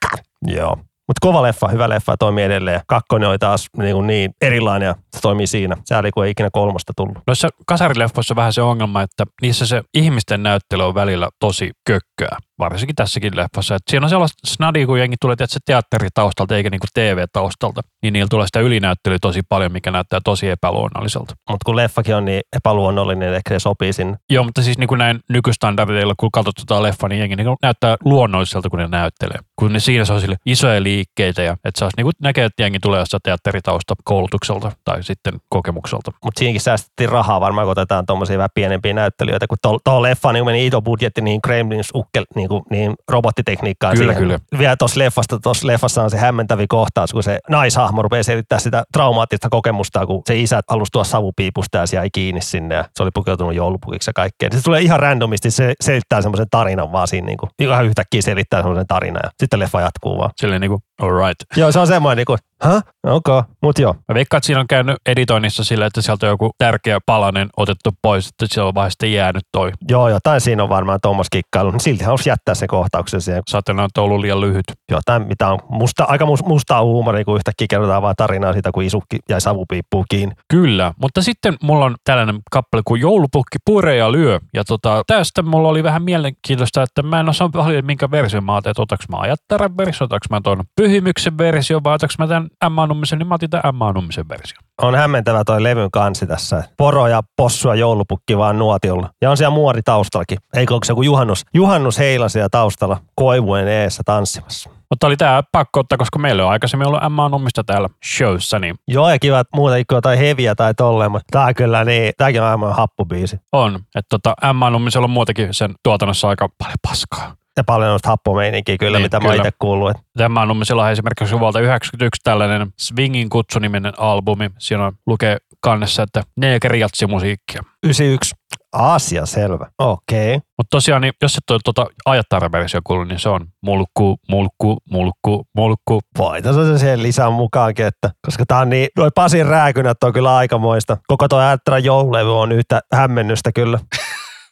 Kaka. Joo. Mutta kova leffa, hyvä leffa, toimii edelleen. Kakkonen oli taas niin, kuin niin erilainen ja Se toimii siinä. Sääli, kun ei ikinä kolmosta tullut. Noissa kasarileffoissa on vähän se ongelma, että niissä se ihmisten näyttely on välillä tosi kökköä. Varsinkin tässäkin leffassa. Että siinä on sellaista snadia, kun jengi tulee tietysti teatteritaustalta eikä niinku TV-taustalta. Niin niillä tulee sitä ylinäyttelyä tosi paljon, mikä näyttää tosi epäluonnolliselta. Mutta kun leffakin on niin epäluonnollinen, niin ehkä se sopii sinne. Joo, mutta siis niin kuin näin nykystandardeilla, kun katsot tota leffa, niin jengi niin näyttää luonnolliselta, kun ne näyttelee. Kun ne siinä se on sille isoja liikkeitä ja että se olisi niin näkee, että jengi tulee jossain teatteritausta koulutukselta tai sitten kokemukselta. Mutta siinäkin säästettiin rahaa varmaan, kun otetaan tuommoisia vähän pienempiä näyttelijöitä, kun tuo to leffa niin meni iso budjetti niin Gremlins ukkel, niin, kuin, niin robottitekniikkaan. Kyllä, siihen. kyllä. Vielä tuossa leffasta, tuossa leffassa on se hämmentävi kohtaus, kun se naishahmo rupeaa selittää sitä traumaattista kokemusta, kun se isä halusi tuoda savupiipusta ja se jäi kiinni sinne ja se oli pukeutunut joulupukiksi ja kaikkea. Se tulee ihan randomisti, se selittää semmoisen tarinan vaan siinä, niin kuin, ihan yhtäkkiä selittää semmoisen tarinan ja sitten leffa jatkuu vaan. Silleen niin kuin, all right. Joo, se on semmoinen, niin kuin, Häh? Okei, okay. mut joo. Mä veikkaan, että siinä on käynyt editoinnissa sillä, että sieltä on joku tärkeä palanen otettu pois, että se on vaan sitten jäänyt toi. Joo, jotain siinä on varmaan tuommoista kikkailu. Silti halusi jättää sen kohtauksen siihen. Saatana on ollut liian lyhyt. Jotain, mitä on musta, aika mus- mustaa huumoria, kun yhtäkkiä kerrotaan vaan tarinaa siitä, kun isukki jäi savupiippuun kiinni. Kyllä, mutta sitten mulla on tällainen kappale kuin Joulupukki pure ja lyö. Ja tota, tästä mulla oli vähän mielenkiintoista, että mä en osaa paljon, minkä versio mä ajattelin, että otaks mä ajattaren versio, otaks mä tuon pyhimyksen versio vai otaks mä tämän Emma Nummisen, niin mä otin tämän Emma Nummisen versio. On hämmentävä toi levyn kansi tässä. Poro ja possu ja joulupukki vaan nuotiolla. Ja on siellä muori taustallakin. Eikö onko se joku juhannus? Juhannus heilasi siellä koivujen eessä tanssimassa. Mutta oli tämä pakko ottaa, koska meillä on aikaisemmin ollut Emma Nummista täällä showssa, niin Joo, ja kiva, että muuta kuin jotain heviä tai tolleen, mutta on kyllä niin, tääkin on aivan happubiisi. on. Että tota, Nummisella on muutenkin sen tuotannossa aika paljon paskaa. Ja paljon noista happomeininkiä kyllä, Niin, mitä mä kyllä. itse kuullut. Tämä on esimerkiksi vuodelta 91 tällainen Swingin kutsuniminen albumi. Siinä on lukee kannessa, että neekeriatsi-musiikkia. 91. Aasia, selvä. Okei. Okay. Mutta tosiaan, niin jos et ole tuota ajattaraversio kuullut, niin se on mulkku, mulkku, mulkku, mulkku. Voitaisiin se siihen lisää mukaankin, että, koska tää on niin, noi Pasin rääkynät on kyllä aikamoista. Koko tuo Äättärän joululevy on yhtä hämmennystä kyllä.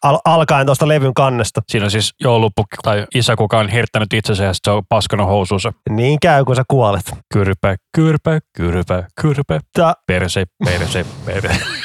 Al- alkaen tuosta levyn kannesta. Siinä on siis joulupukki tai isä, kuka on hirttänyt itsensä ja se on paskanut housuunsa. Niin käy, kun sä kuolet. Kyrpä, kyrpä, kyrpä, kyrpä, Tää, perse, perse, perse.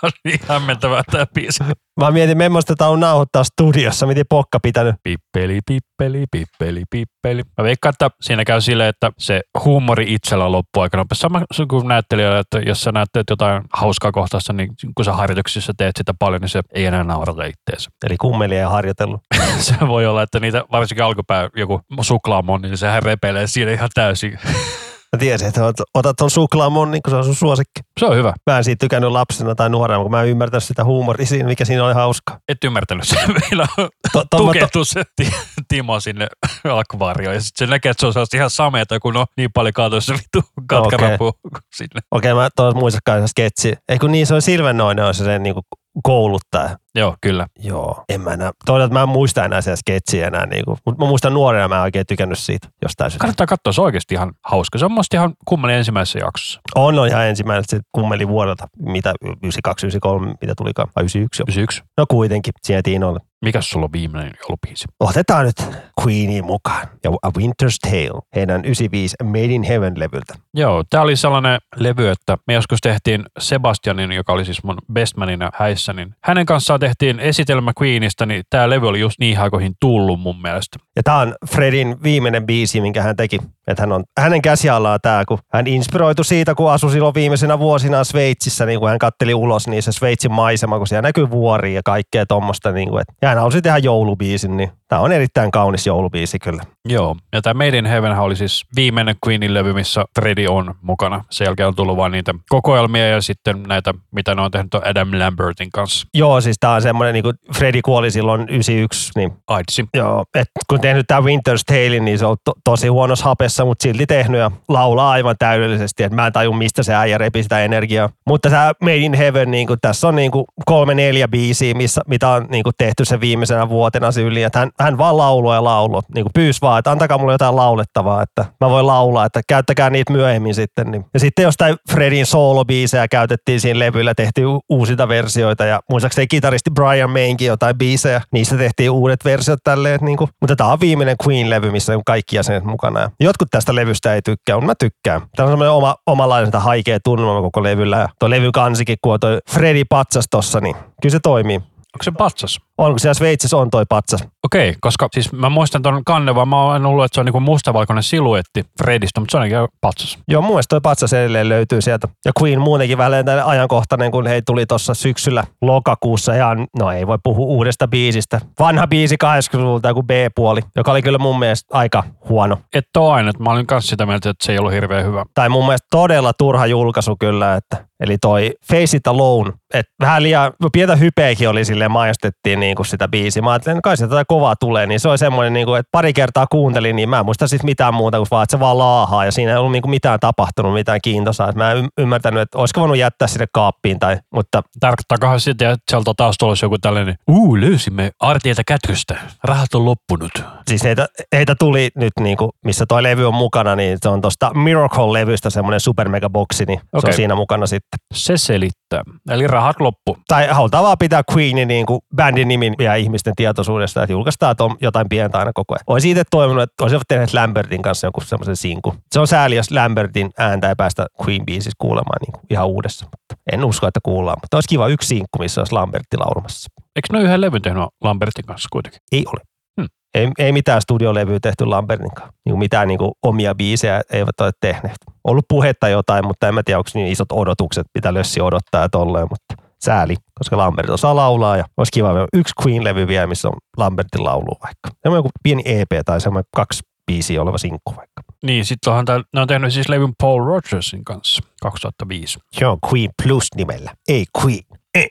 Tämä on niin hämmentävää tämä biisi. mä mietin, memmoista tää on nauhoittaa studiossa, miten pokka pitänyt. Pippeli, pippeli, pippeli, pippeli. Mä veikkaan, että siinä käy silleen, että se huumori itsellä loppuu aika nopeasti. Sama kuin näyttelijällä, että jos sä näyttelet jotain hauskaa kohtausta, niin kun sä harjoituksissa teet sitä paljon, niin se ei enää naurata itteensä. Eli kummeli ei harjoitellut. se voi olla, että niitä varsinkin alkupää joku suklaamon, niin sehän repelee siinä ihan täysin. Mä tiesin, että otat- ton suklaamon, niin kun se on sun suosikki. Se on hyvä. Mä en siitä tykännyt lapsena tai nuorena, kun mä en ymmärtänyt sitä huumoria siinä, mikä siinä oli hauskaa. Et ymmärtänyt se. Meillä on To, to, to, tukehtu se Ti- Timo sinne akvaarioon. Ja sitten se näkee, että se on ihan sameeta, kun on niin paljon se vittu katkarapuu okay. sinne. Okei, mä tuossa muistakaan se sketsi. Ei kun niin, se on Silvennoinen on se sen niin kouluttaja. Joo, kyllä. Joo. En mä enää, toisaalta mä en muista enää sitä sketsiä enää, niin kuin, mutta mä muistan nuorena mä en oikein tykännyt siitä jostain syystä. Kannattaa katsoa, se on oikeasti ihan hauska. Se on musta ihan kummeli ensimmäisessä jaksossa. On, on ihan ensimmäiseltä se kummeli vuodelta, mitä 92, 93, mitä tulikaan, vai 91 jo. 91. No kuitenkin, siihen Tiinolle. Mikäs sulla on viimeinen joulubiisi? Otetaan nyt Queenie mukaan ja A Winter's Tale, heidän 95 Made in Heaven-levyltä. Joo, tämä oli sellainen levy, että me joskus tehtiin Sebastianin, joka oli siis mun bestmanina häissä, niin hänen kanssaan tehtiin esitelmä Queenista, niin tämä levy oli just niin aikoihin tullut mun mielestä. Ja tämä on Fredin viimeinen biisi, minkä hän teki. Että hän on, hänen käsiallaan tämä, kun hän inspiroitu siitä, kun asui silloin viimeisenä vuosina Sveitsissä, niin kun hän katteli ulos, niin se Sveitsin maisema, kun siellä näkyy vuoria ja kaikkea tuommoista. Niin kuin, ja hän halusi tehdä joulubiisin, niin tämä on erittäin kaunis joulubiisi kyllä. Joo, ja tämä Made in Heaven oli siis viimeinen Queenin levy, missä Freddy on mukana. Sen jälkeen on tullut vain niitä kokoelmia ja sitten näitä, mitä ne on tehnyt Adam Lambertin kanssa. Joo, siis tämä on semmoinen, niin kuin Fredi kuoli silloin 91, niin Aidsi. Joo, et kun tehnyt tämä Winter's Tale, niin se on to- tosi huonossa hapessa, mutta silti tehnyt ja laulaa aivan täydellisesti. Et mä en taju, mistä se äijä repi sitä energiaa. Mutta tämä Made in Heaven, niin tässä on niin kuin kolme neljä biisiä, missä, mitä on niin kuin tehty sen viimeisenä vuotena se yli. Et hän, vaan lauloi ja lauloi. Niin kuin pyysi vaan, että antakaa mulle jotain laulettavaa, että mä voin laulaa, että käyttäkää niitä myöhemmin sitten. Niin. Ja sitten jostain Fredin soolobiisejä käytettiin siinä levyllä, tehtiin uusita versioita ja muistaakseni kitaristi Brian Mainkin jotain biisejä. Niistä tehtiin uudet versiot tälleen. Niin kuin, mutta tämä on viimeinen Queen-levy, missä on kaikki jäsenet mukana. Ja jotkut tästä levystä ei tykkää, mutta mä tykkään. Tämä on semmoinen oma, omanlainen haikea tunnelma koko levyllä. Ja tuo levy kansikin, kun on toi patsas tossa, niin kyllä se toimii. Onko se patsas? On, kun siellä Sveitsissä on toi patsas. Okei, koska siis mä muistan ton kanne, vaan mä oon ollut, että se on niinku mustavalkoinen siluetti Fredistä, mutta se on ainakin patsas. Joo, mun mielestä toi patsas edelleen löytyy sieltä. Ja Queen muutenkin tänne ajankohtainen, kun hei tuli tuossa syksyllä lokakuussa ihan, no ei voi puhua uudesta biisistä. Vanha biisi 80-luvulta, joku B-puoli, joka oli kyllä mun mielestä aika huono. Et oo aina, että mä olin kanssa sitä mieltä, että se ei ollut hirveän hyvä. Tai mun mielestä todella turha julkaisu kyllä, että Eli toi Face It Alone, että vähän liian, pientä hypeäkin oli silleen mainostettiin niin kuin sitä biisiä. Mä ajattelin, että kai sieltä kovaa tulee, niin se oli semmoinen, niin kuin, että pari kertaa kuuntelin, niin mä en muista sitten mitään muuta kuin vaan, että se vaan laahaa ja siinä ei ollut niin kuin mitään tapahtunut, mitään kiintosaa. Mä en ymmärtänyt, että olisiko voinut jättää sinne kaappiin tai, mutta Tarkoittaakohan sitten, että sieltä taas tulossa joku tällainen, uu, löysimme artielta kätköstä, rahat on loppunut. siis heitä, heitä tuli nyt, niin kuin, missä toi levy on mukana, niin se on tuosta Miracle-levystä semmoinen super mega boksi, niin se Okei. on siinä mukana sitten. Se selittää. Eli rahat loppu. Tai halutaan vaan pitää Queenin niin kuin bändin nimin ja ihmisten tietoisuudesta, että julkaistaan tom, jotain pientä aina koko ajan. Olisi itse toivonut, että olisivat tehneet Lambertin kanssa jonkun semmoisen sinkun. Se on sääli, jos Lambertin ääntä ei päästä Queen-biisissä kuulemaan niin kuin ihan uudessa. Mutta en usko, että kuullaan. Mutta olisi kiva yksi sinkku, missä olisi Lambertti laulamassa. Eikö ne yhden levyn tehnyt Lambertin kanssa kuitenkin? Ei ole. Hmm. Ei, ei mitään studiolevyä tehty Lambertin kanssa. Niin mitään niin kuin omia biisejä eivät ole tehneet. Ollut puhetta jotain, mutta en mä tiedä, onko niin isot odotukset, mitä Lössi odottaa tolleen, mutta sääli, koska Lambert osaa laulaa ja olisi kiva vielä yksi Queen-levy vielä, missä on Lambertin laulu vaikka. Semmoinen joku pieni EP tai semmoinen kaksi biisiä oleva sinkku vaikka. Niin, sitten onhan tää, ne on tehnyt siis levyn Paul Rogersin kanssa 2005. Se on Queen Plus nimellä, ei Queen. Eh.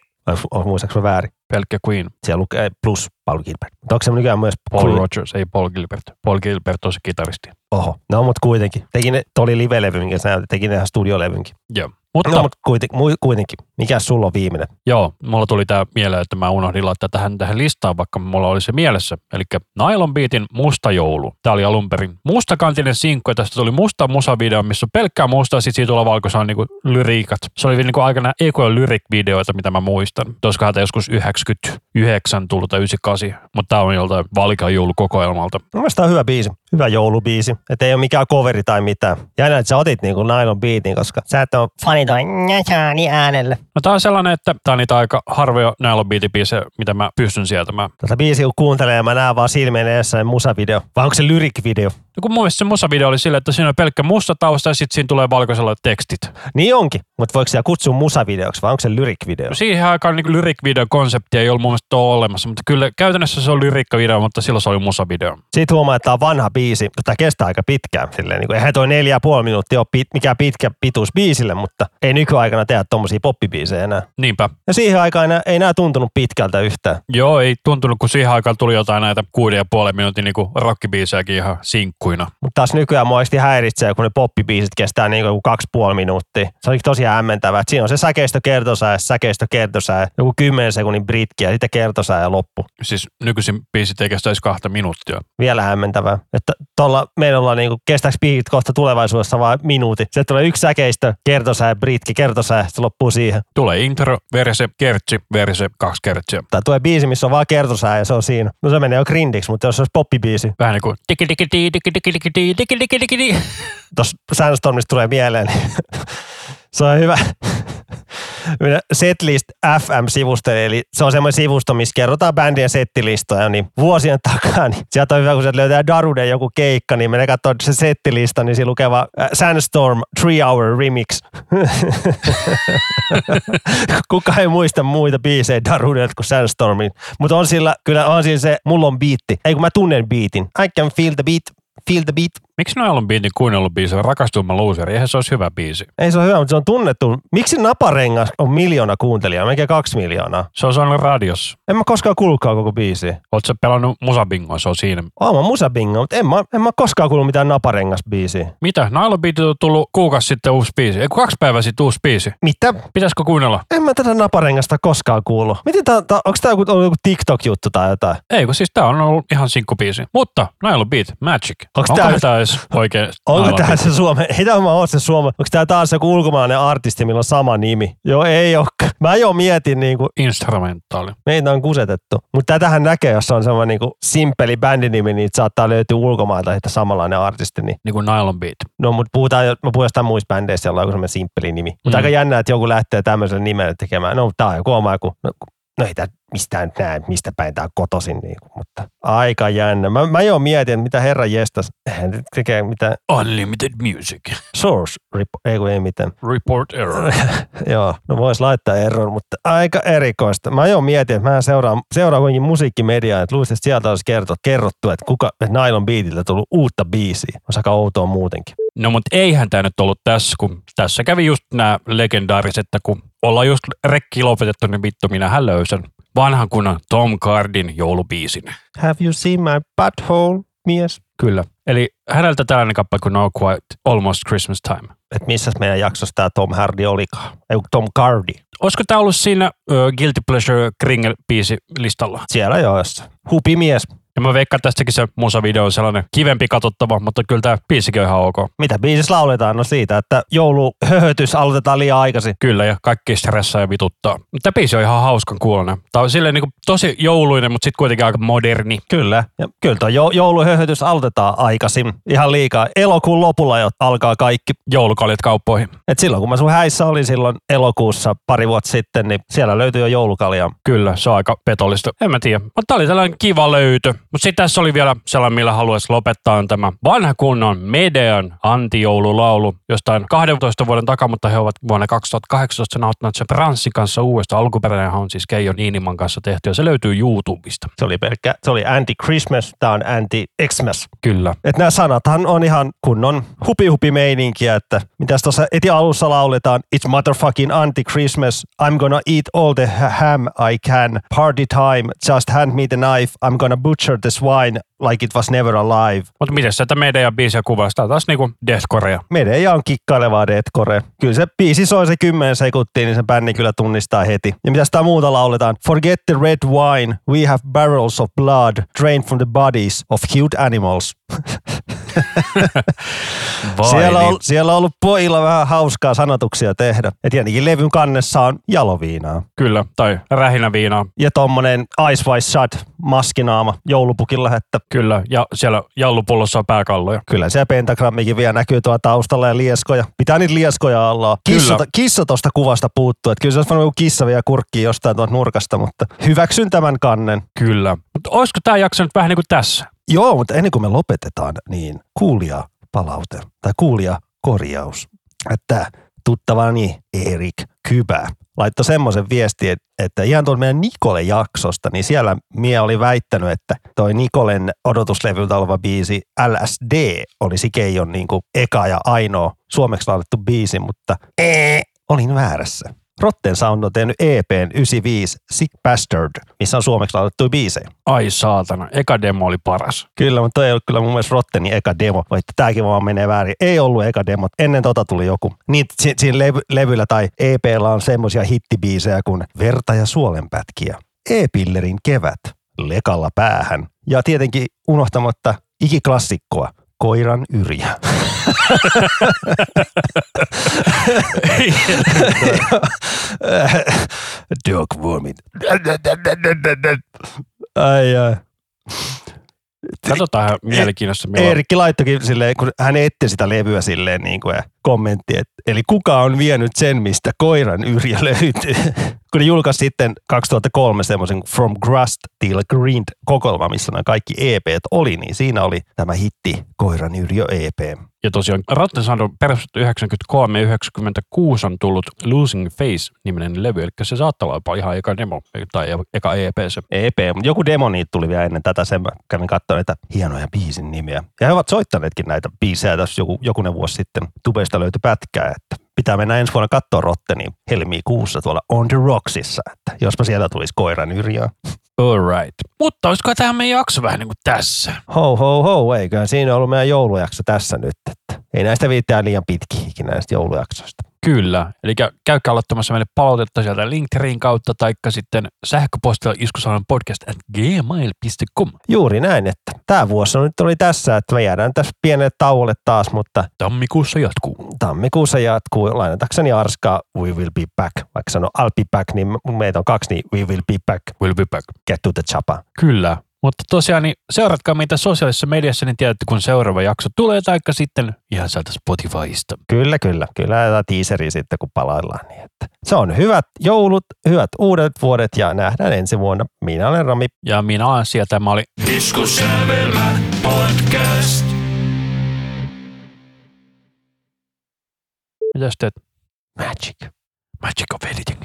Oh, muistaaks mä väärin? Pelkkä Queen. Siellä lukee Plus Paul Gilbert. Mutta onko se nykyään myös Paul Queen? Rogers, ei Paul Gilbert. Paul Gilbert on se kitaristi. Oho, no mutta kuitenkin. Teki ne, toi oli live-levy, minkä sä näytit, teki ne ihan studiolevynkin. Joo. Mutta No, mutta kuitenkin, mu- kuitenkin. Mikä sulla on viimeinen? joo, mulla tuli tämä mieleen, että mä unohdin laittaa tähän, tähän listaan, vaikka mulla oli se mielessä. Eli Nylon Beatin Musta joulu. Tämä oli alun perin mustakantinen sinkku, ja tästä tuli musta musavideo, missä on pelkkää musta, ja sitten siitä tulee valkoisella niinku lyriikat. Se oli niinku aikana EKL lyric-videoita, mitä mä muistan. Olisikohan tämä joskus 99 tullut tai 98, mutta tämä on joltain Valikan joulukokoelmalta. Mun mielestä tää on hyvä biisi. Hyvä joulubiisi. Että ei ole mikään coveri tai mitään. Jännä, että sä otit niinku Nylon Beatin, koska sä et ole fani toi njäsääni äänelle. No tää on sellainen, että tää on niitä aika harvoja Nylon Beat-biisejä, mitä mä pystyn sieltä. Mä, Tätä biisiä kun kuuntelee ja mä näen vaan silmien edessä se musavideo. Vai onko se lyric-video? no kun mun mielestä se musavideo oli silleen, että siinä on pelkkä musta tausta ja sitten siinä tulee valkoisella tekstit. Niin onkin. Mutta voiko siellä kutsua musavideoksi vai onko se lyric-video? No siihen aikaan niin lyric-videon konsepti ei ollut mun mielestä ole olemassa, mutta kyllä käytännössä se on lyrikkavideo, mutta silloin se oli musavideo. Siitä huomaa, että tämä on vanha biisi. Tämä kestää aika pitkään. Silleen, niin kuin, eihän toi neljä ja puoli minuuttia ole pit, mikään pitkä pituus biisille, mutta ei nykyaikana tehdä tommosia poppibiisejä enää. Niinpä. Ja siihen aikaan enää, ei nämä tuntunut pitkältä yhtään. Joo, ei tuntunut, kun siihen aikaan tuli jotain näitä kuuden ja puolen minuutin niin rockibiisejäkin ihan sinkkuina. Mutta taas nykyään mua häiritsee, kun ne poppibiisit kestää niin kuin kaksi puoli minuuttia. Se oli tosi ja hämmentävää. Siinä on se säkeistö kertosää, säkeistö kertosää, joku 10 sekunnin britki ja sitten kertosää ja loppu. Siis nykyisin biisit ei kestäisi kahta minuuttia. Vielä hämmentävää. Että tuolla meillä ollaan niinku, kestääks biisit kohta tulevaisuudessa vaan minuutti. Se tulee yksi säkeistö, kertosää britki, kertosää, se loppuu siihen. Tulee intro, verse, kertsi, verse, kaksi kertsiä. Tai tulee biisi, missä on vaan kertosää, ja se on siinä. No se menee jo grindiksi, mutta jos se olisi poppibiisi. Vähän niin kuin Tuossa Sandstormista tulee mieleen niin se on hyvä. Setlist FM-sivusto, eli se on semmoinen sivusto, missä kerrotaan bändien settilistoja, niin vuosien takaa, niin sieltä on hyvä, kun sieltä löytää Daruden joku keikka, niin menee katsoa se settilista, niin siinä lukee vaan äh, Sandstorm 3 Hour Remix. Kuka ei muista muita biisejä Darudelta kuin Sandstormin, mutta on sillä, kyllä on siinä se, mulla on biitti. Ei kun mä tunnen biitin. I can feel the beat, Feel the beat. Miksi Nylon Beatin kuunnellut biisi on Rakastuma Loseri? Eihän se olisi hyvä biisi. Ei se ole hyvä, mutta se on tunnettu. Miksi Naparengas on miljoona kuuntelijaa, melkein kaksi miljoonaa? Se on soinut radiossa. En mä koskaan kuullutkaan koko biisi. Oletko pelannut musabingoa? Se on siinä. Oon mä musabingo, mutta en mä, en mä koskaan kuullut mitään Naparengas biisiä. Mitä? Nylon Beatit on tullut kuukausi sitten uusi biisi. Ei kun kaksi päivää sitten uusi biisi. Mitä? Pitäisikö kuunnella? En mä tätä Naparengasta koskaan kuullut. Miten tää, tää onko tää joku, ollut joku TikTok-juttu tai jotain? Ei, kun siis tää on ollut ihan sinkkubiisi. Mutta Nylon Beat, Magic. Onko tää edes oikein? Onko Beat? se Suome? Ei tämä mä oon se Suome. Onko tää taas joku ulkomaalainen artisti, millä on sama nimi? Joo, ei oo. Mä jo mietin niinku, Instrumentaali. meitä on kusetettu. Mutta tätähän näkee, jos on semmoinen niinku simppeli bändinimi, niin saattaa löytyä ulkomailta että samanlainen artisti. Niin. Niin kuin Nylon Beat. No, mutta puhutaan, mä puhun jostain muista bändeistä, jolla on joku semmoinen simppeli nimi. Mutta Mm. aika jännä, että joku lähtee tämmöisellä nimellä tekemään. No, tää on joku oma joku. No, no ei tää mistään näe, mistä päin tää on kotoisin. Niinku, mutta aika jännä. Mä, mä jo mietin, mitä herra jestas. Nyt tekee mitään Unlimited Music. source, rip- ei kun ei mitään. Report error. Joo, no vois laittaa error, mutta aika erikoista. Mä jo mietin, että mä seuraan, seuraan kuitenkin musiikkimediaa, että luulisin, että sieltä olisi kerrottu, kerrottu että kuka, että Nylon Beatiltä tullut uutta biisiä. Olisi aika outoa muutenkin. No mutta eihän tämä nyt ollut tässä, kun tässä kävi just nämä legendaariset, että kun ollaan just rekki lopetettu, niin vittu minähän löysän vanhan kunnan Tom Cardin joulubiisin. Have you seen my butthole, mies? Kyllä. Eli häneltä tällainen kappale kuin No Quite Almost Christmas Time. Että missä meidän jaksossa tämä Tom Hardy olikaan? Ei Tom Cardi. Olisiko tämä ollut siinä uh, Guilty Pleasure Kringle-biisi listalla? Siellä jo jossain. Hupi mies. Ja mä veikkaan tästäkin se musavideo on sellainen kivempi katsottava, mutta kyllä tämä biisikin on ihan ok. Mitä biisissä lauletaan? No siitä, että jouluhöhötys aloitetaan liian aikaisin. Kyllä, ja kaikki stressaa ja vituttaa. Mutta tämä biisi on ihan hauskan kuulonen. Tämä on silleen niin kuin tosi jouluinen, mutta sitten kuitenkin aika moderni. Kyllä. Ja kyllä tuo jo- jouluhöhötys aloitetaan aikaisin. Ihan liikaa. Elokuun lopulla jo alkaa kaikki. Joulukaljat kauppoihin. Et silloin kun mä sun häissä olin silloin elokuussa pari vuotta sitten, niin siellä löytyi jo joulukaljaa. Kyllä, se on aika petollista. En mä tiedä. Mutta tämä oli tällainen kiva löytö. Mutta sitten tässä oli vielä sellainen, millä haluaisi lopettaa, on tämä vanha kunnon Medean antijoululaulu jostain 12 vuoden takaa, mutta he ovat vuonna 2018 sen auttaneet sen Branssin kanssa uudestaan. Alkuperäinen on siis Keijo Niiniman kanssa tehty ja se löytyy YouTubesta. Se oli pelkkä, se oli anti-Christmas, tää on anti-Xmas. Kyllä. Et nämä sanathan on ihan kunnon hupi-hupi meininkiä, että mitäs tuossa eti alussa lauletaan, it's motherfucking anti-Christmas, I'm gonna eat all the ha- ham I can, party time, just hand me the knife, I'm gonna butcher the swine like it was never alive. Mutta miten sitä Medean biisiä kuvastaa? Taas niinku deathcorea. Media on kikkailevaa deathcore. Kyllä se biisi soi se 10 sekuntia, niin se bändi kyllä tunnistaa heti. Ja mitä sitä muuta lauletaan? Forget the red wine, we have barrels of blood drained from the bodies of huge animals. Siellä niin. on, siellä on ollut pojilla vähän hauskaa sanotuksia tehdä. Ja tietenkin levyn kannessa on jaloviinaa. Kyllä, tai rähinäviinaa. Ja tommonen Ice White Shut maskinaama joulupukilla, että Kyllä, ja siellä jallupullossa on pääkalloja. kyllä se pentagrammikin vielä näkyy tuolla taustalla ja lieskoja. Pitää niitä lieskoja olla. Kissa, Kyllä. kissa tosta kuvasta puuttuu. Että kyllä se olisi varmaan kissa vielä kurkkii jostain tuolta nurkasta, mutta hyväksyn tämän kannen. Kyllä. Mutta olisiko tämä jakso nyt vähän niin kuin tässä? Joo, mutta ennen kuin me lopetetaan, niin kuulija palaute tai kuulija korjaus. Että tuttavani Erik Kybä laittoi semmoisen viestin, että ihan tuolta meidän Nikole-jaksosta, niin siellä mie oli väittänyt, että toi Nikolen odotuslevyltä oleva biisi LSD olisi Keijon niin kuin eka ja ainoa suomeksi laulettu biisi, mutta ee, olin väärässä. Rotten Sound on tehnyt EPn 95 Sick Bastard, missä on suomeksi laulettu biisejä. Ai saatana, eka demo oli paras. Kyllä, mutta toi ei ollut kyllä mun mielestä Rottenin eka demo, vai että tääkin vaan menee väärin. Ei ollut eka demo, ennen tota tuli joku. Niin si- siinä levy, levyllä tai EPllä on semmosia hittibiisejä kuin Verta ja suolenpätkiä, E-pillerin kevät, Lekalla päähän ja tietenkin unohtamatta ikiklassikkoa, Koiran yrjä. Dog vomit. Ai ai. Katsotaan ihan mielenkiinnosta. milloin- laittokin silleen, kun hän etti sitä levyä silleen niin kuin, ja kommentti, että eli kuka on vienyt sen, mistä koiran yrjä löytyy. kun ne julkaisi sitten 2003 semmoisen From Grust Till Green kokoelma, missä nämä kaikki EPt oli, niin siinä oli tämä hitti Koiran yrjö EP. Tosiaan Rotten Sound on perustettu 93 ja 96 on tullut Losing Face-niminen levy, eli se saattaa olla jopa ihan eka demo tai eka EP se. EP, mutta joku demo niitä tuli vielä ennen tätä, sen mä kävin katsomaan näitä hienoja biisin nimiä. Ja he ovat soittaneetkin näitä biisejä tässä joku, jokunen vuosi sitten. Tubesta löytyi pätkää, että pitää mennä ensi vuonna katsoa Rotteni helmikuussa tuolla On The Rocksissa, että jospa siellä tulisi koiran yrjaa. All right. Mutta olisiko tämä meidän jakso vähän niin kuin tässä? Ho ho ho, eiköhän siinä ollut meidän joulujakso tässä nyt, että ei näistä viittää liian pitkiä ikinä näistä joulujaksoista. Kyllä. Eli käykää aloittamassa meille palautetta sieltä Linktreen kautta, taikka sitten sähköpostilla iskusanan podcast at gmail.com. Juuri näin, että tämä vuosi on nyt oli tässä, että me jäädään tässä pienelle tauolle taas, mutta Tammikuussa jatkuu. tammikuussa jatkuu. Lainatakseni Arskaa We Will Be Back. Vaikka sano I'll be back, niin meitä on kaksi, niin We Will Be Back. We'll be back. Get to the chapa. Kyllä. Mutta tosiaan niin seuratkaa meitä sosiaalisessa mediassa, niin tiedätte, kun seuraava jakso tulee, taikka sitten ihan sieltä Spotifysta. Kyllä, kyllä. Kyllä tätä teaseria sitten, kun palaillaan. Niin että. Se on hyvät joulut, hyvät uudet vuodet ja nähdään ensi vuonna. Minä olen Rami. Ja minä olen sieltä, tämä oli Iskussävelmä podcast. Mitäs teet? Magic. Magic of editing.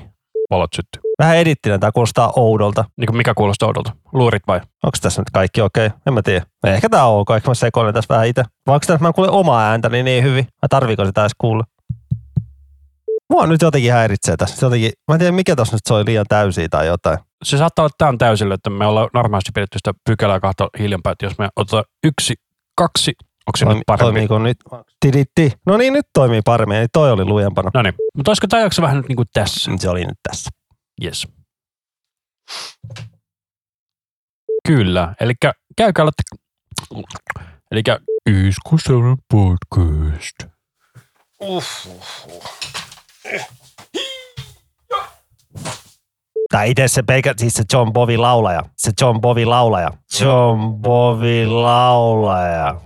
Valot syttyy. Vähän edittinä, tämä kuulostaa oudolta. Niin kuin mikä kuulostaa oudolta? Luurit vai? Onko tässä nyt kaikki okei? Okay? En mä tiedä. Ehkä tää on ok, ehkä mä sekoilen tässä vähän itse. Vai onko tässä mä kuulen omaa ääntäni niin hyvin? Vai tarviiko sitä edes kuulla? Mua nyt jotenkin häiritsee tässä. Jotenkin, mä en tiedä mikä tossa nyt soi liian täysiä tai jotain. Se saattaa olla tämän täysillä, että me ollaan normaalisti pidetty sitä pykälää kahta hiljempaa, että jos me otetaan yksi, kaksi, onko se Toimi, nyt paremmin? toimiiko nyt? Tiditti. No niin, nyt toimii paremmin. Eli toi oli lujempana. No niin, mutta olisiko tämä jakso vähän nyt niin kuin tässä? Se oli nyt tässä. Yes. Kyllä, eli käykää aloitte... Eli Iskuseuran podcast. Tai itse se pelkä, siis se John Bovi laulaja. Se John Bovi laulaja. John Bovi laulaja.